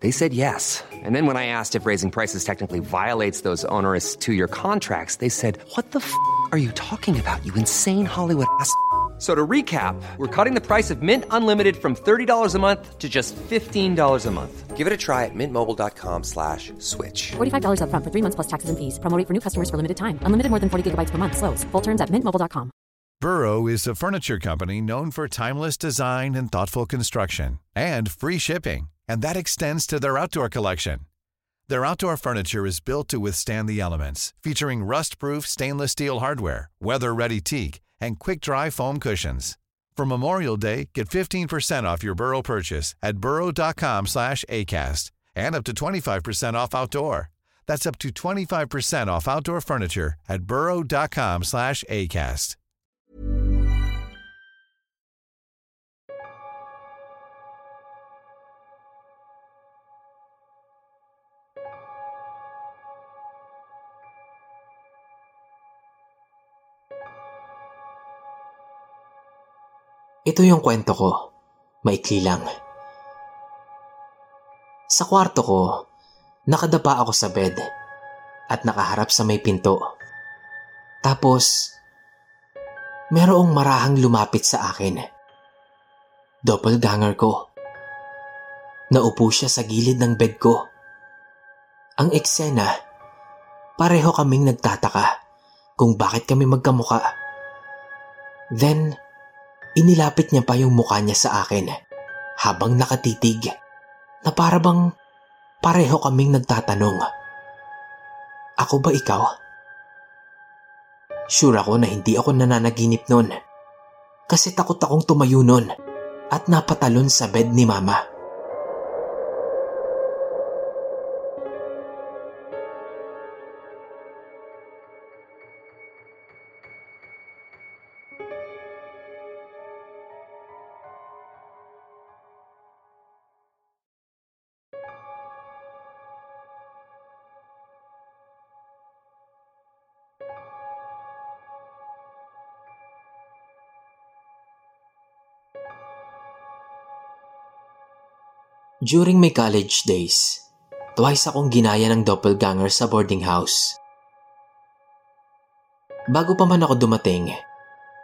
They said yes. And then when I asked if raising prices technically violates those onerous two year contracts, they said, What the f are you talking about, you insane Hollywood ass? So to recap, we're cutting the price of Mint Unlimited from $30 a month to just $15 a month. Give it a try at mintmobile.com slash switch. $45 upfront for three months plus taxes and fees. Promo rate for new customers for limited time. Unlimited more than 40 gigabytes per month. Slows. Full terms at mintmobile.com. Burrow is a furniture company known for timeless design and thoughtful construction and free shipping, and that extends to their outdoor collection. Their outdoor furniture is built to withstand the elements, featuring rust-proof stainless steel hardware, weather-ready teak, and quick-dry foam cushions. For Memorial Day, get 15% off your Burrow purchase at burrow.com slash ACAST and up to 25% off outdoor. That's up to 25% off outdoor furniture at burrow.com slash ACAST. Ito yung kwento ko. Maikli lang. Sa kwarto ko, nakadapa ako sa bed at nakaharap sa may pinto. Tapos, merong marahang lumapit sa akin. Doppelganger ko. Naupo siya sa gilid ng bed ko. Ang eksena, pareho kaming nagtataka kung bakit kami magkamuka. Then, inilapit niya pa yung mukha niya sa akin habang nakatitig na para bang pareho kaming nagtatanong. Ako ba ikaw? Sure ako na hindi ako nananaginip nun kasi takot akong tumayo nun at napatalon sa bed ni mama. During my college days, twice akong ginaya ng doppelganger sa boarding house. Bago pa man ako dumating,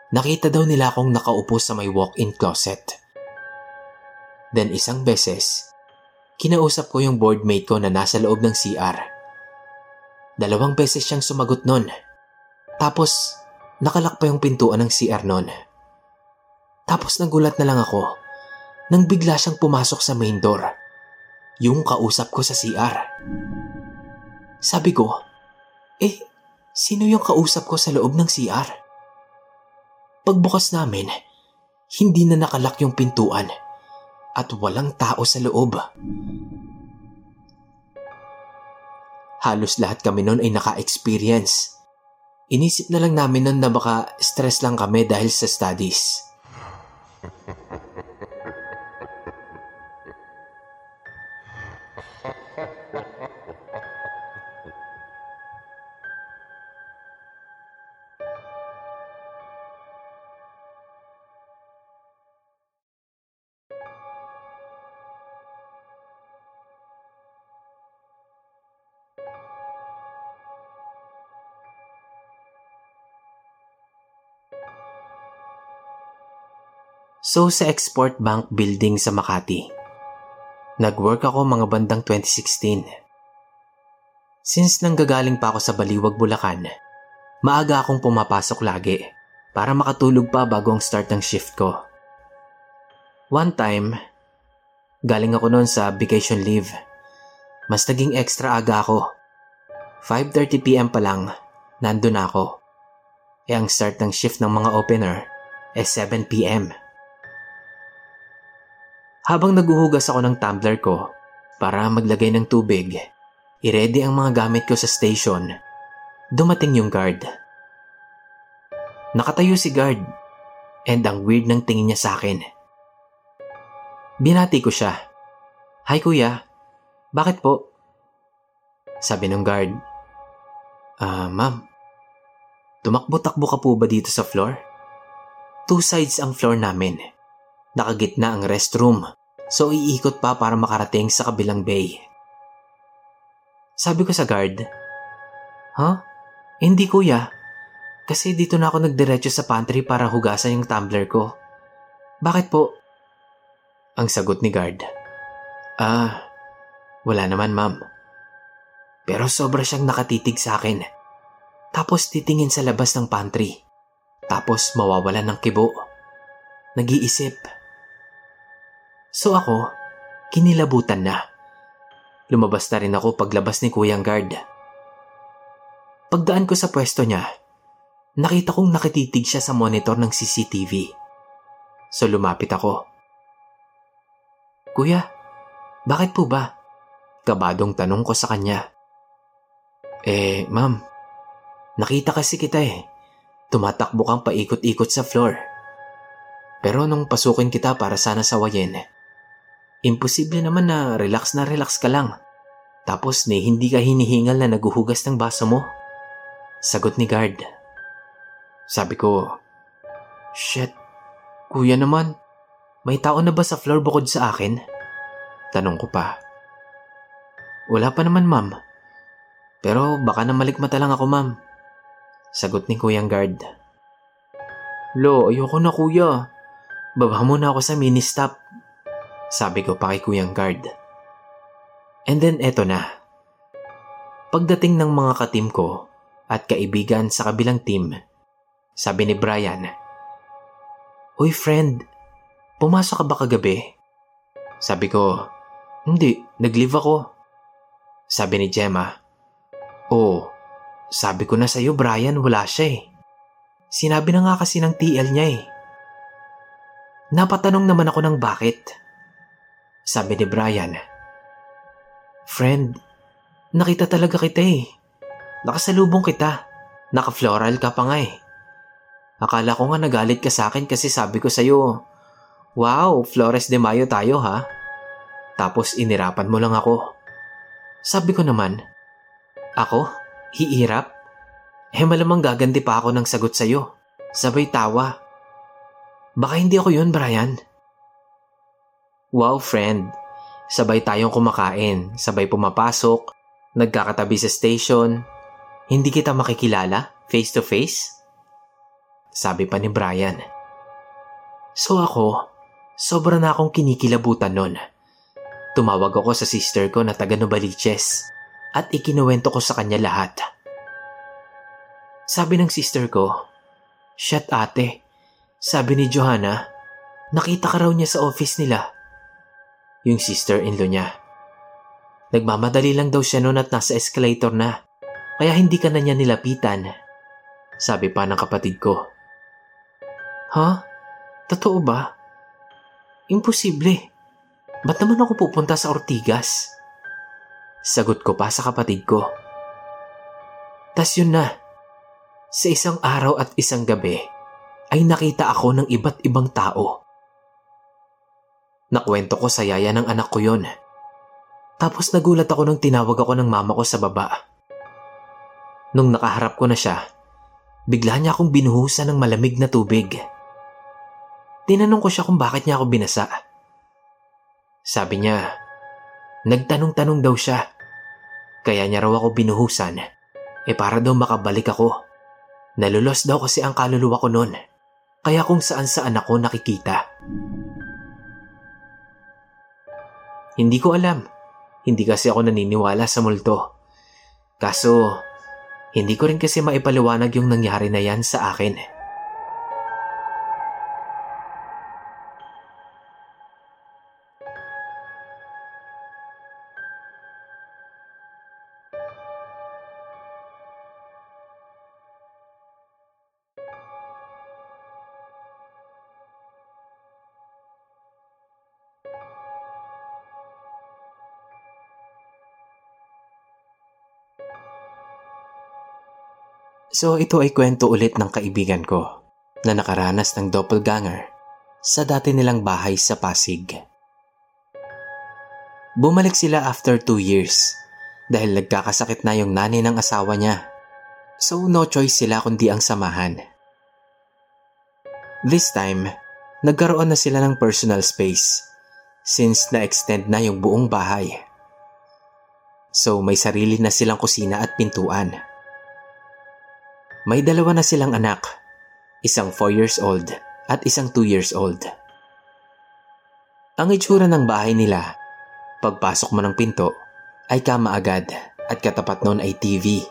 nakita daw nila akong nakaupo sa may walk-in closet. Then isang beses, kinausap ko yung boardmate ko na nasa loob ng CR. Dalawang beses siyang sumagot nun. Tapos, nakalak pa yung pintuan ng CR nun. Tapos nagulat na lang ako nang bigla siyang pumasok sa main door. Yung kausap ko sa CR. Sabi ko, eh, sino yung kausap ko sa loob ng CR? Pagbukas namin, hindi na nakalak yung pintuan at walang tao sa loob. Halos lahat kami noon ay naka-experience. Inisip na lang namin noon na baka stress lang kami dahil sa studies. So sa Export Bank Building sa Makati. Nag-work ako mga bandang 2016. Since nanggagaling pa ako sa Baliwag, Bulacan, maaga akong pumapasok lagi para makatulog pa bago ang start ng shift ko. One time, galing ako noon sa vacation leave. Mas naging extra aga ako. 5.30pm pa lang, nandun ako. E ang start ng shift ng mga opener ay 7pm. Habang naguhugas ako ng tumbler ko para maglagay ng tubig, i-ready ang mga gamit ko sa station, dumating yung guard. Nakatayo si guard and ang weird ng tingin niya sa akin. Binati ko siya. Hi kuya, bakit po? Sabi ng guard. Ah, uh, ma'am. Tumakbo-takbo ka po ba dito sa floor? Two sides ang floor namin. Nakagitna ang restroom, so iikot pa para makarating sa kabilang bay. Sabi ko sa guard, Huh? Hindi kuya. Kasi dito na ako nagdiretso sa pantry para hugasan yung tumbler ko. Bakit po? Ang sagot ni guard. Ah, wala naman ma'am. Pero sobra siyang nakatitig sa akin. Tapos titingin sa labas ng pantry. Tapos mawawalan ng kibo. Nag-iisip. So ako, kinilabutan na. Lumabas na rin ako paglabas ni Kuyang Guard. Pagdaan ko sa pwesto niya, nakita kong nakatitig siya sa monitor ng CCTV. So lumapit ako. Kuya, bakit po ba? Kabadong tanong ko sa kanya. Eh, ma'am, nakita kasi kita eh. Tumatakbo kang paikot-ikot sa floor. Pero nung pasukin kita para sana sawayin, imposible naman na relax na relax ka lang. Tapos ni hindi ka hinihingal na naguhugas ng baso mo. Sagot ni guard. Sabi ko, Shit, kuya naman, may tao na ba sa floor bukod sa akin? Tanong ko pa. Wala pa naman, ma'am. Pero baka na malikmata lang ako, ma'am. Sagot ni Kuyang Guard. Lo, ayoko na kuya. Baba muna ako sa mini-stop. Sabi ko pa kay Kuyang Guard. And then eto na. Pagdating ng mga katim ko at kaibigan sa kabilang team, sabi ni Brian, Uy friend, Pumasok ka ba kagabi? Sabi ko, hindi, nag-leave ako. Sabi ni Gemma, Oh, sabi ko na sa'yo Brian, wala siya eh. Sinabi na nga kasi ng TL niya eh. Napatanong naman ako ng bakit. Sabi ni Brian, Friend, nakita talaga kita eh. Nakasalubong kita. Naka-floral ka pa nga eh. Akala ko nga nagalit ka sa akin kasi sabi ko sa'yo, Wow, Flores de Mayo tayo ha. Tapos inirapan mo lang ako. Sabi ko naman, Ako? Hiirap? Eh malamang gaganti pa ako ng sagot sa'yo. Sabay tawa. Baka hindi ako yun, Brian. Wow, friend. Sabay tayong kumakain, sabay pumapasok, nagkakatabi sa station. Hindi kita makikilala, face to face? Sabi pa ni Brian. So ako, Sobra na akong kinikilabutan nun. Tumawag ako sa sister ko na taga Novaliches at ikinuwento ko sa kanya lahat. Sabi ng sister ko, Shit ate, sabi ni Johanna, nakita ka raw niya sa office nila. Yung sister-in-law niya. Nagmamadali lang daw siya noon at nasa escalator na, kaya hindi ka na niya nilapitan. Sabi pa ng kapatid ko. Ha? Huh? Totoo ba? Imposible. Ba't naman ako pupunta sa Ortigas? Sagot ko pa sa kapatid ko. Tas yun na. Sa isang araw at isang gabi, ay nakita ako ng iba't ibang tao. Nakwento ko sa yaya ng anak ko yon. Tapos nagulat ako nung tinawag ako ng mama ko sa baba. Nung nakaharap ko na siya, bigla niya akong binuhusan ng malamig na tubig. Tinanong ko siya kung bakit niya ako binasa. Sabi niya, nagtanong-tanong daw siya. Kaya niya raw ako binuhusan. Eh para daw makabalik ako. Nalulos daw kasi ang kaluluwa ko noon. Kaya kung saan saan ako nakikita. Hindi ko alam. Hindi kasi ako naniniwala sa multo. Kaso, hindi ko rin kasi maipaliwanag yung nangyari na yan sa akin. So ito ay kwento ulit ng kaibigan ko na nakaranas ng doppelganger sa dati nilang bahay sa Pasig. Bumalik sila after two years dahil nagkakasakit na yung nanay ng asawa niya. So no choice sila kundi ang samahan. This time, nagkaroon na sila ng personal space since na-extend na yung buong bahay. So may sarili na silang kusina at pintuan. May dalawa na silang anak, isang 4 years old at isang 2 years old. Ang itsura ng bahay nila, pagpasok mo ng pinto, ay kama agad at katapat noon ay TV.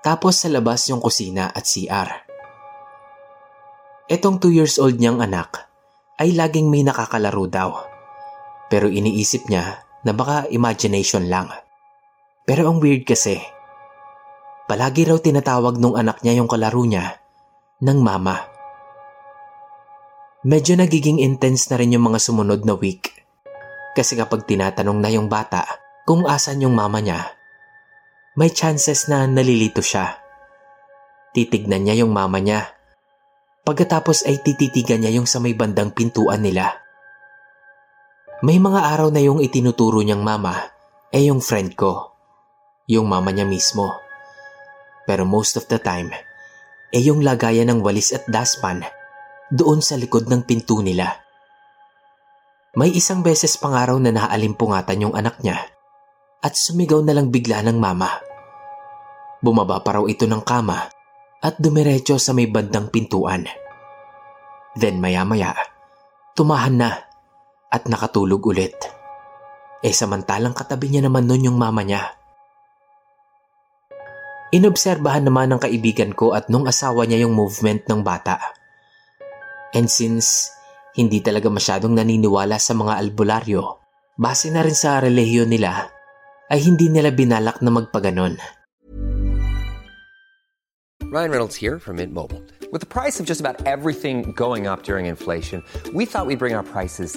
Tapos sa labas yung kusina at CR. Etong 2 years old niyang anak ay laging may nakakalaro daw. Pero iniisip niya na baka imagination lang. Pero ang weird kasi, palagi raw tinatawag nung anak niya yung kalaro niya ng mama. Medyo nagiging intense na rin yung mga sumunod na week. Kasi kapag tinatanong na yung bata kung asan yung mama niya, may chances na nalilito siya. Titignan niya yung mama niya Pagkatapos ay tititigan niya yung sa may bandang pintuan nila. May mga araw na yung itinuturo niyang mama ay yung friend ko. Yung mama niya mismo. Pero most of the time, ay yung lagayan ng walis at daspan doon sa likod ng pinto nila. May isang beses pang araw na naalimpungatan yung anak niya at sumigaw na lang bigla ng mama. Bumaba pa raw ito ng kama at dumiretso sa may bandang pintuan. Then maya-maya, tumahan na at nakatulog ulit. Eh samantalang katabi niya naman nun yung mama niya. Inobserbahan naman ng kaibigan ko at nung asawa niya yung movement ng bata. And since hindi talaga masyadong naniniwala sa mga albularyo, base na rin sa relihiyon nila, ay hindi nila binalak na magpaganon. Ryan Reynolds here from Mint Mobile. With the price of just about everything going up during inflation, we thought we'd bring our prices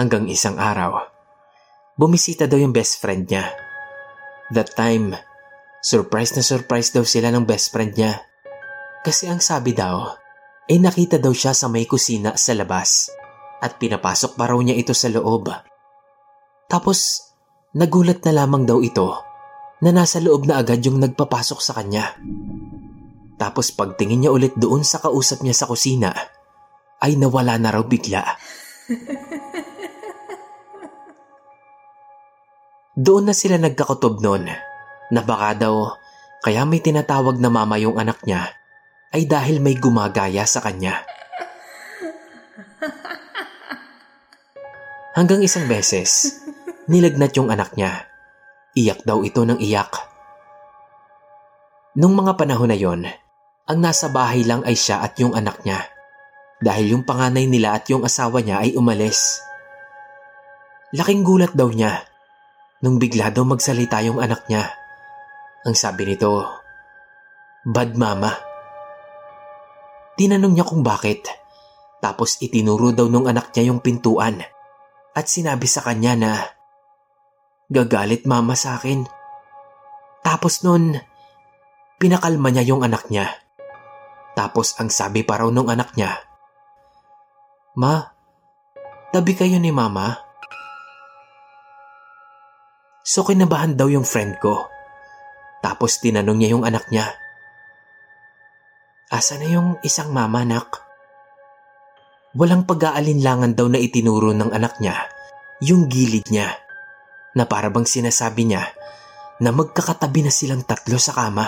Hanggang isang araw. Bumisita daw yung best friend niya. That time, surprise na surprise daw sila ng best friend niya. Kasi ang sabi daw, ay nakita daw siya sa may kusina sa labas at pinapasok pa raw niya ito sa loob. Tapos, nagulat na lamang daw ito na nasa loob na agad yung nagpapasok sa kanya. Tapos pagtingin niya ulit doon sa kausap niya sa kusina, ay nawala na raw bigla. Doon na sila nagkakutob noon na baka daw kaya may tinatawag na mama yung anak niya ay dahil may gumagaya sa kanya. Hanggang isang beses, nilagnat yung anak niya. Iyak daw ito ng iyak. Nung mga panahon na yon, ang nasa bahay lang ay siya at yung anak niya. Dahil yung panganay nila at yung asawa niya ay umalis. Laking gulat daw niya nung bigla daw magsalita yung anak niya. Ang sabi nito, Bad mama. Tinanong niya kung bakit. Tapos itinuro daw nung anak niya yung pintuan. At sinabi sa kanya na, Gagalit mama sa akin. Tapos nun, pinakalma niya yung anak niya. Tapos ang sabi pa raw nung anak niya, Ma, tabi kayo ni mama? So kinabahan daw yung friend ko. Tapos tinanong niya yung anak niya. Asa na yung isang mama, nak? walang pag-aalinlangan daw na itinuro ng anak niya yung gilid niya na parabang sinasabi niya na magkakatabi na silang tatlo sa kama.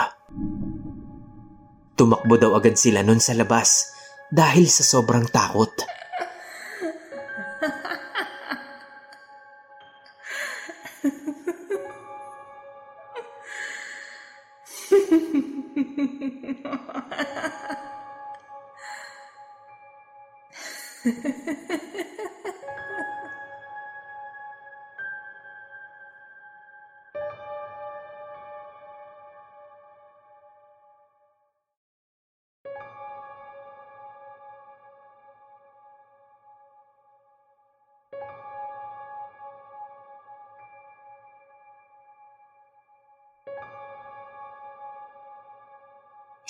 Tumakbo daw agad sila nun sa labas dahil sa sobrang takot.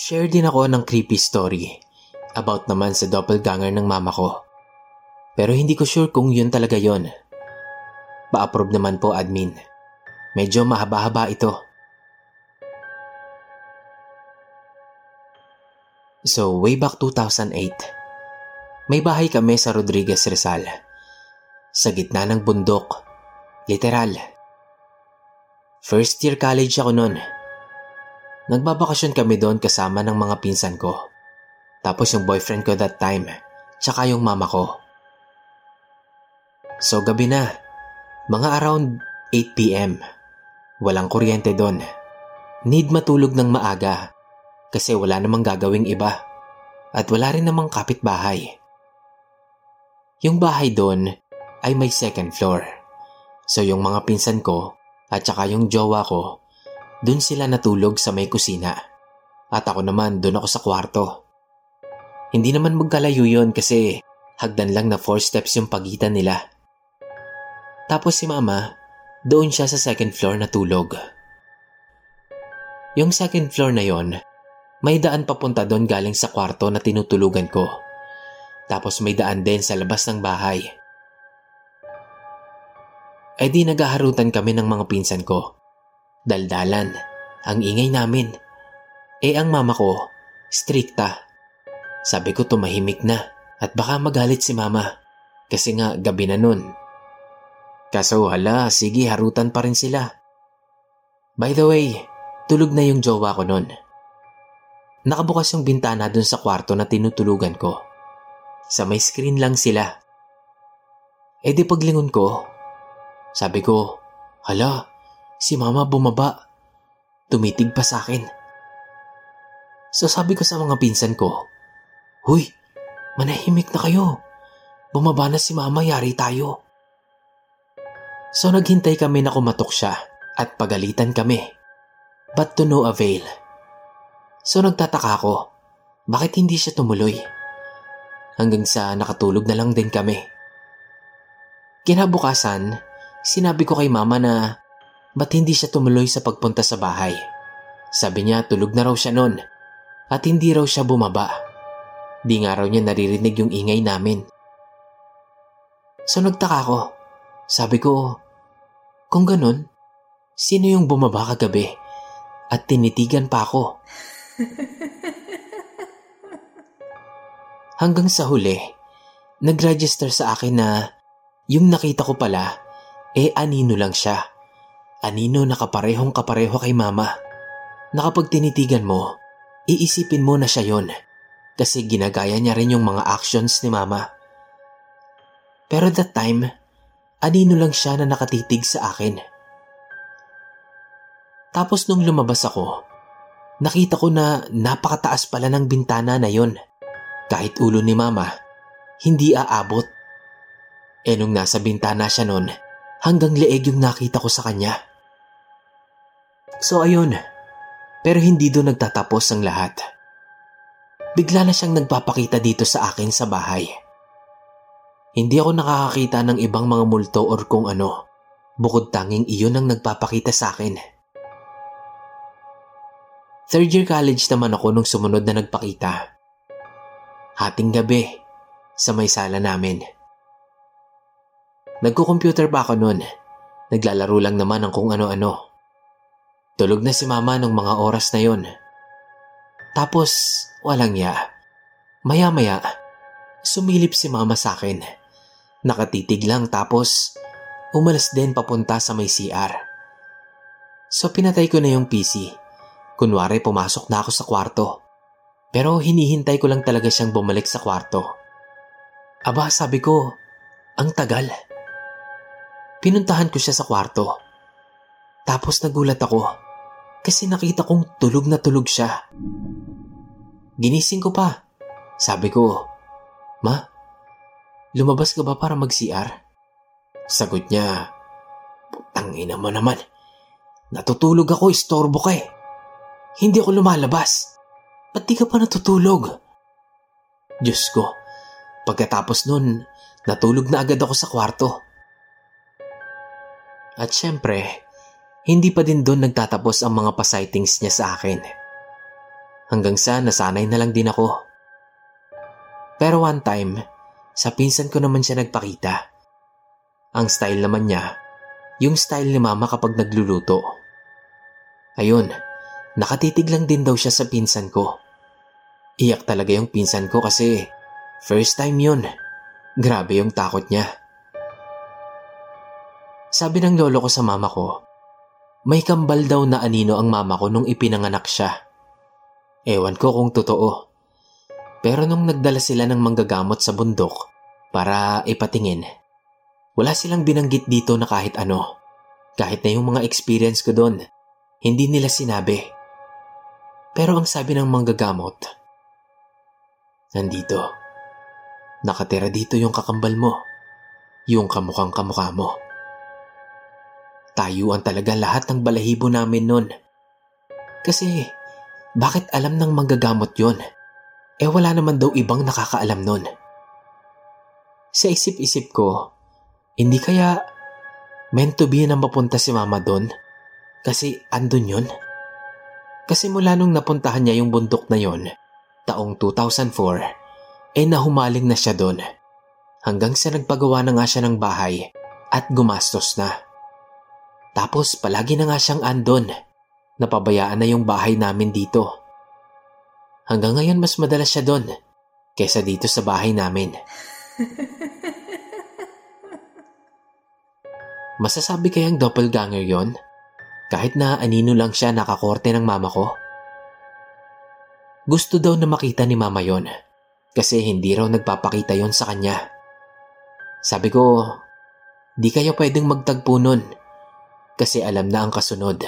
Share din ako ng creepy story about naman sa doppelganger ng mama ko. Pero hindi ko sure kung yun talaga yon. Pa-approve naman po admin. Medyo mahaba-haba ito. So, way back 2008, may bahay kami sa Rodriguez Rizal. Sa gitna ng bundok. Literal. First year college ako noon. Nagbabakasyon kami doon kasama ng mga pinsan ko. Tapos yung boyfriend ko that time, tsaka yung mama ko. So gabi na, mga around 8pm. Walang kuryente doon. Need matulog ng maaga kasi wala namang gagawing iba at wala rin namang kapitbahay. Yung bahay doon ay may second floor. So yung mga pinsan ko at saka yung jowa ko, doon sila natulog sa may kusina. At ako naman doon ako sa kwarto. Hindi naman magkalayo yun kasi hagdan lang na four steps yung pagitan nila. Tapos si mama, doon siya sa second floor natulog. Yung second floor na yon, may daan papunta doon galing sa kwarto na tinutulugan ko. Tapos may daan din sa labas ng bahay. E di nagaharutan kami ng mga pinsan ko. Daldalan, ang ingay namin. Eh ang mama ko, strikta. Sabi ko tumahimik na at baka magalit si mama kasi nga gabi na nun. Kaso hala, sige harutan pa rin sila. By the way, tulog na yung jowa ko nun. Nakabukas yung bintana dun sa kwarto na tinutulugan ko. Sa may screen lang sila. E di paglingon ko, sabi ko, hala, si mama bumaba. Tumitig pa sa akin. So sabi ko sa mga pinsan ko, Huy, manahimik na kayo. Bumaba na si mama, yari tayo. So naghintay kami na kumatok siya at pagalitan kami. But to no avail. So nagtataka ako, bakit hindi siya tumuloy? Hanggang sa nakatulog na lang din kami. Kinabukasan, sinabi ko kay mama na ba't hindi siya tumuloy sa pagpunta sa bahay. Sabi niya tulog na raw siya noon at hindi raw siya bumaba. Di nga raw niya naririnig yung ingay namin. So nagtaka ko. Sabi ko, kung ganun, sino yung bumaba kagabi at tinitigan pa ako? Hanggang sa huli, nag-register sa akin na yung nakita ko pala, eh anino lang siya. Anino na kaparehong kapareho kay mama. Na kapag tinitigan mo, iisipin mo na siya yon kasi ginagaya niya rin yung mga actions ni mama. Pero that time, anino lang siya na nakatitig sa akin. Tapos nung lumabas ako, nakita ko na napakataas pala ng bintana na yon. Kahit ulo ni mama, hindi aabot. E nung nasa bintana siya nun, hanggang leeg yung nakita ko sa kanya. So ayun, pero hindi doon nagtatapos ang lahat. Bigla na siyang nagpapakita dito sa akin sa bahay. Hindi ako nakakakita ng ibang mga multo or kung ano, bukod tanging iyon ang nagpapakita sa akin. Third year college naman ako nung sumunod na nagpakita. Hating gabi, sa may sala namin. Nagko-computer pa ako noon. Naglalaro lang naman ng kung ano-ano. Tulog na si mama nung mga oras na yon. Tapos, walang ya. Maya-maya, Sumilip si mama sa akin. Nakatitig lang tapos umalas din papunta sa may CR. So pinatay ko na yung PC. Kunwari pumasok na ako sa kwarto. Pero hinihintay ko lang talaga siyang bumalik sa kwarto. Aba, sabi ko, ang tagal. Pinuntahan ko siya sa kwarto. Tapos nagulat ako kasi nakita kong tulog na tulog siya. Ginising ko pa. Sabi ko, Ma, lumabas ka ba para mag-CR? Sagot niya, Putang ina mo naman. Natutulog ako, istorbo ka eh. Hindi ako lumalabas. Ba't di ka pa natutulog? Diyos ko, pagkatapos nun, natulog na agad ako sa kwarto. At syempre, hindi pa din doon nagtatapos ang mga pasightings niya sa akin. Hanggang sa nasanay na lang din ako. Pero one time, sa pinsan ko naman siya nagpakita. Ang style naman niya, yung style ni mama kapag nagluluto. Ayun, nakatitig lang din daw siya sa pinsan ko. Iyak talaga yung pinsan ko kasi first time yun. Grabe yung takot niya. Sabi ng lolo ko sa mama ko, may kambal daw na anino ang mama ko nung ipinanganak siya. Ewan ko kung totoo. Pero nung nagdala sila ng manggagamot sa bundok para ipatingin, wala silang binanggit dito na kahit ano. Kahit na yung mga experience ko doon, hindi nila sinabi. Pero ang sabi ng manggagamot, Nandito. Nakatira dito yung kakambal mo. Yung kamukhang kamukha mo. Tayuan talaga lahat ng balahibo namin nun. Kasi, bakit alam ng manggagamot yon? Eh wala naman daw ibang nakakaalam nun. Sa isip-isip ko, hindi kaya meant to be na mapunta si mama doon? Kasi andun yun? Kasi mula nung napuntahan niya yung bundok na yon, taong 2004, eh nahumaling na siya doon. Hanggang sa nagpagawa na nga siya ng bahay at gumastos na. Tapos palagi na nga siyang andon. Napabayaan na yung bahay namin dito. Hanggang ngayon mas madalas siya doon kesa dito sa bahay namin. Masasabi kayang doppelganger yon? Kahit na anino lang siya nakakorte ng mama ko? Gusto daw na makita ni mama yon kasi hindi raw nagpapakita yon sa kanya. Sabi ko, di kayo pwedeng magtagpo nun kasi alam na ang kasunod.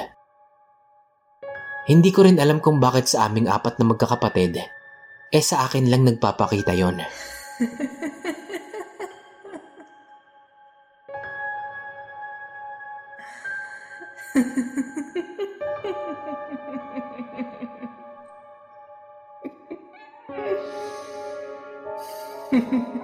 Hindi ko rin alam kung bakit sa aming apat na magkakapatid, eh sa akin lang nagpapakita yon.